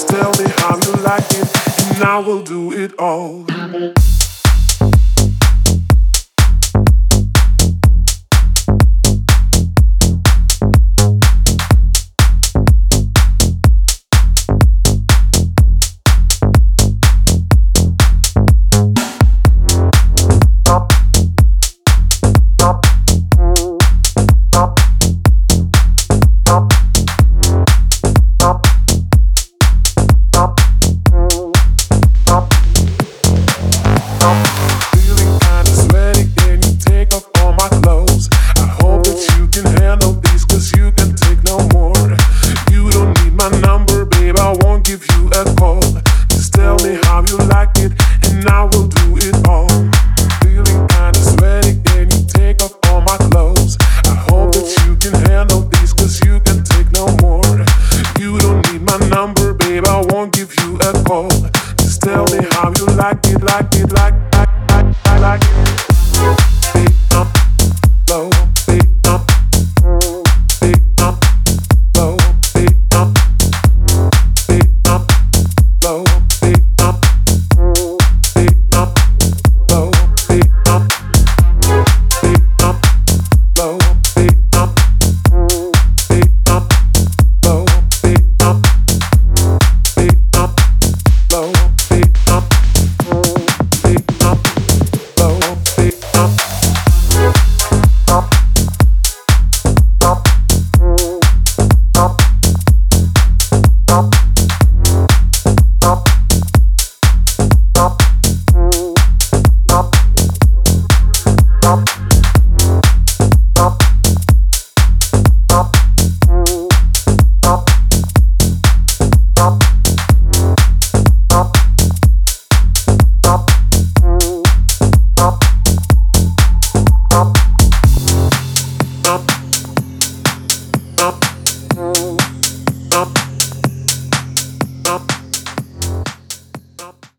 Just tell me how you like it, and I will do it all. How you like it, and I will do it all. Feeling kinda sweaty, you take off all my clothes? I hope that you can handle you can take no more. You don't need my number, babe, I won't give you a call. Just tell me how you like it, like it, like, like.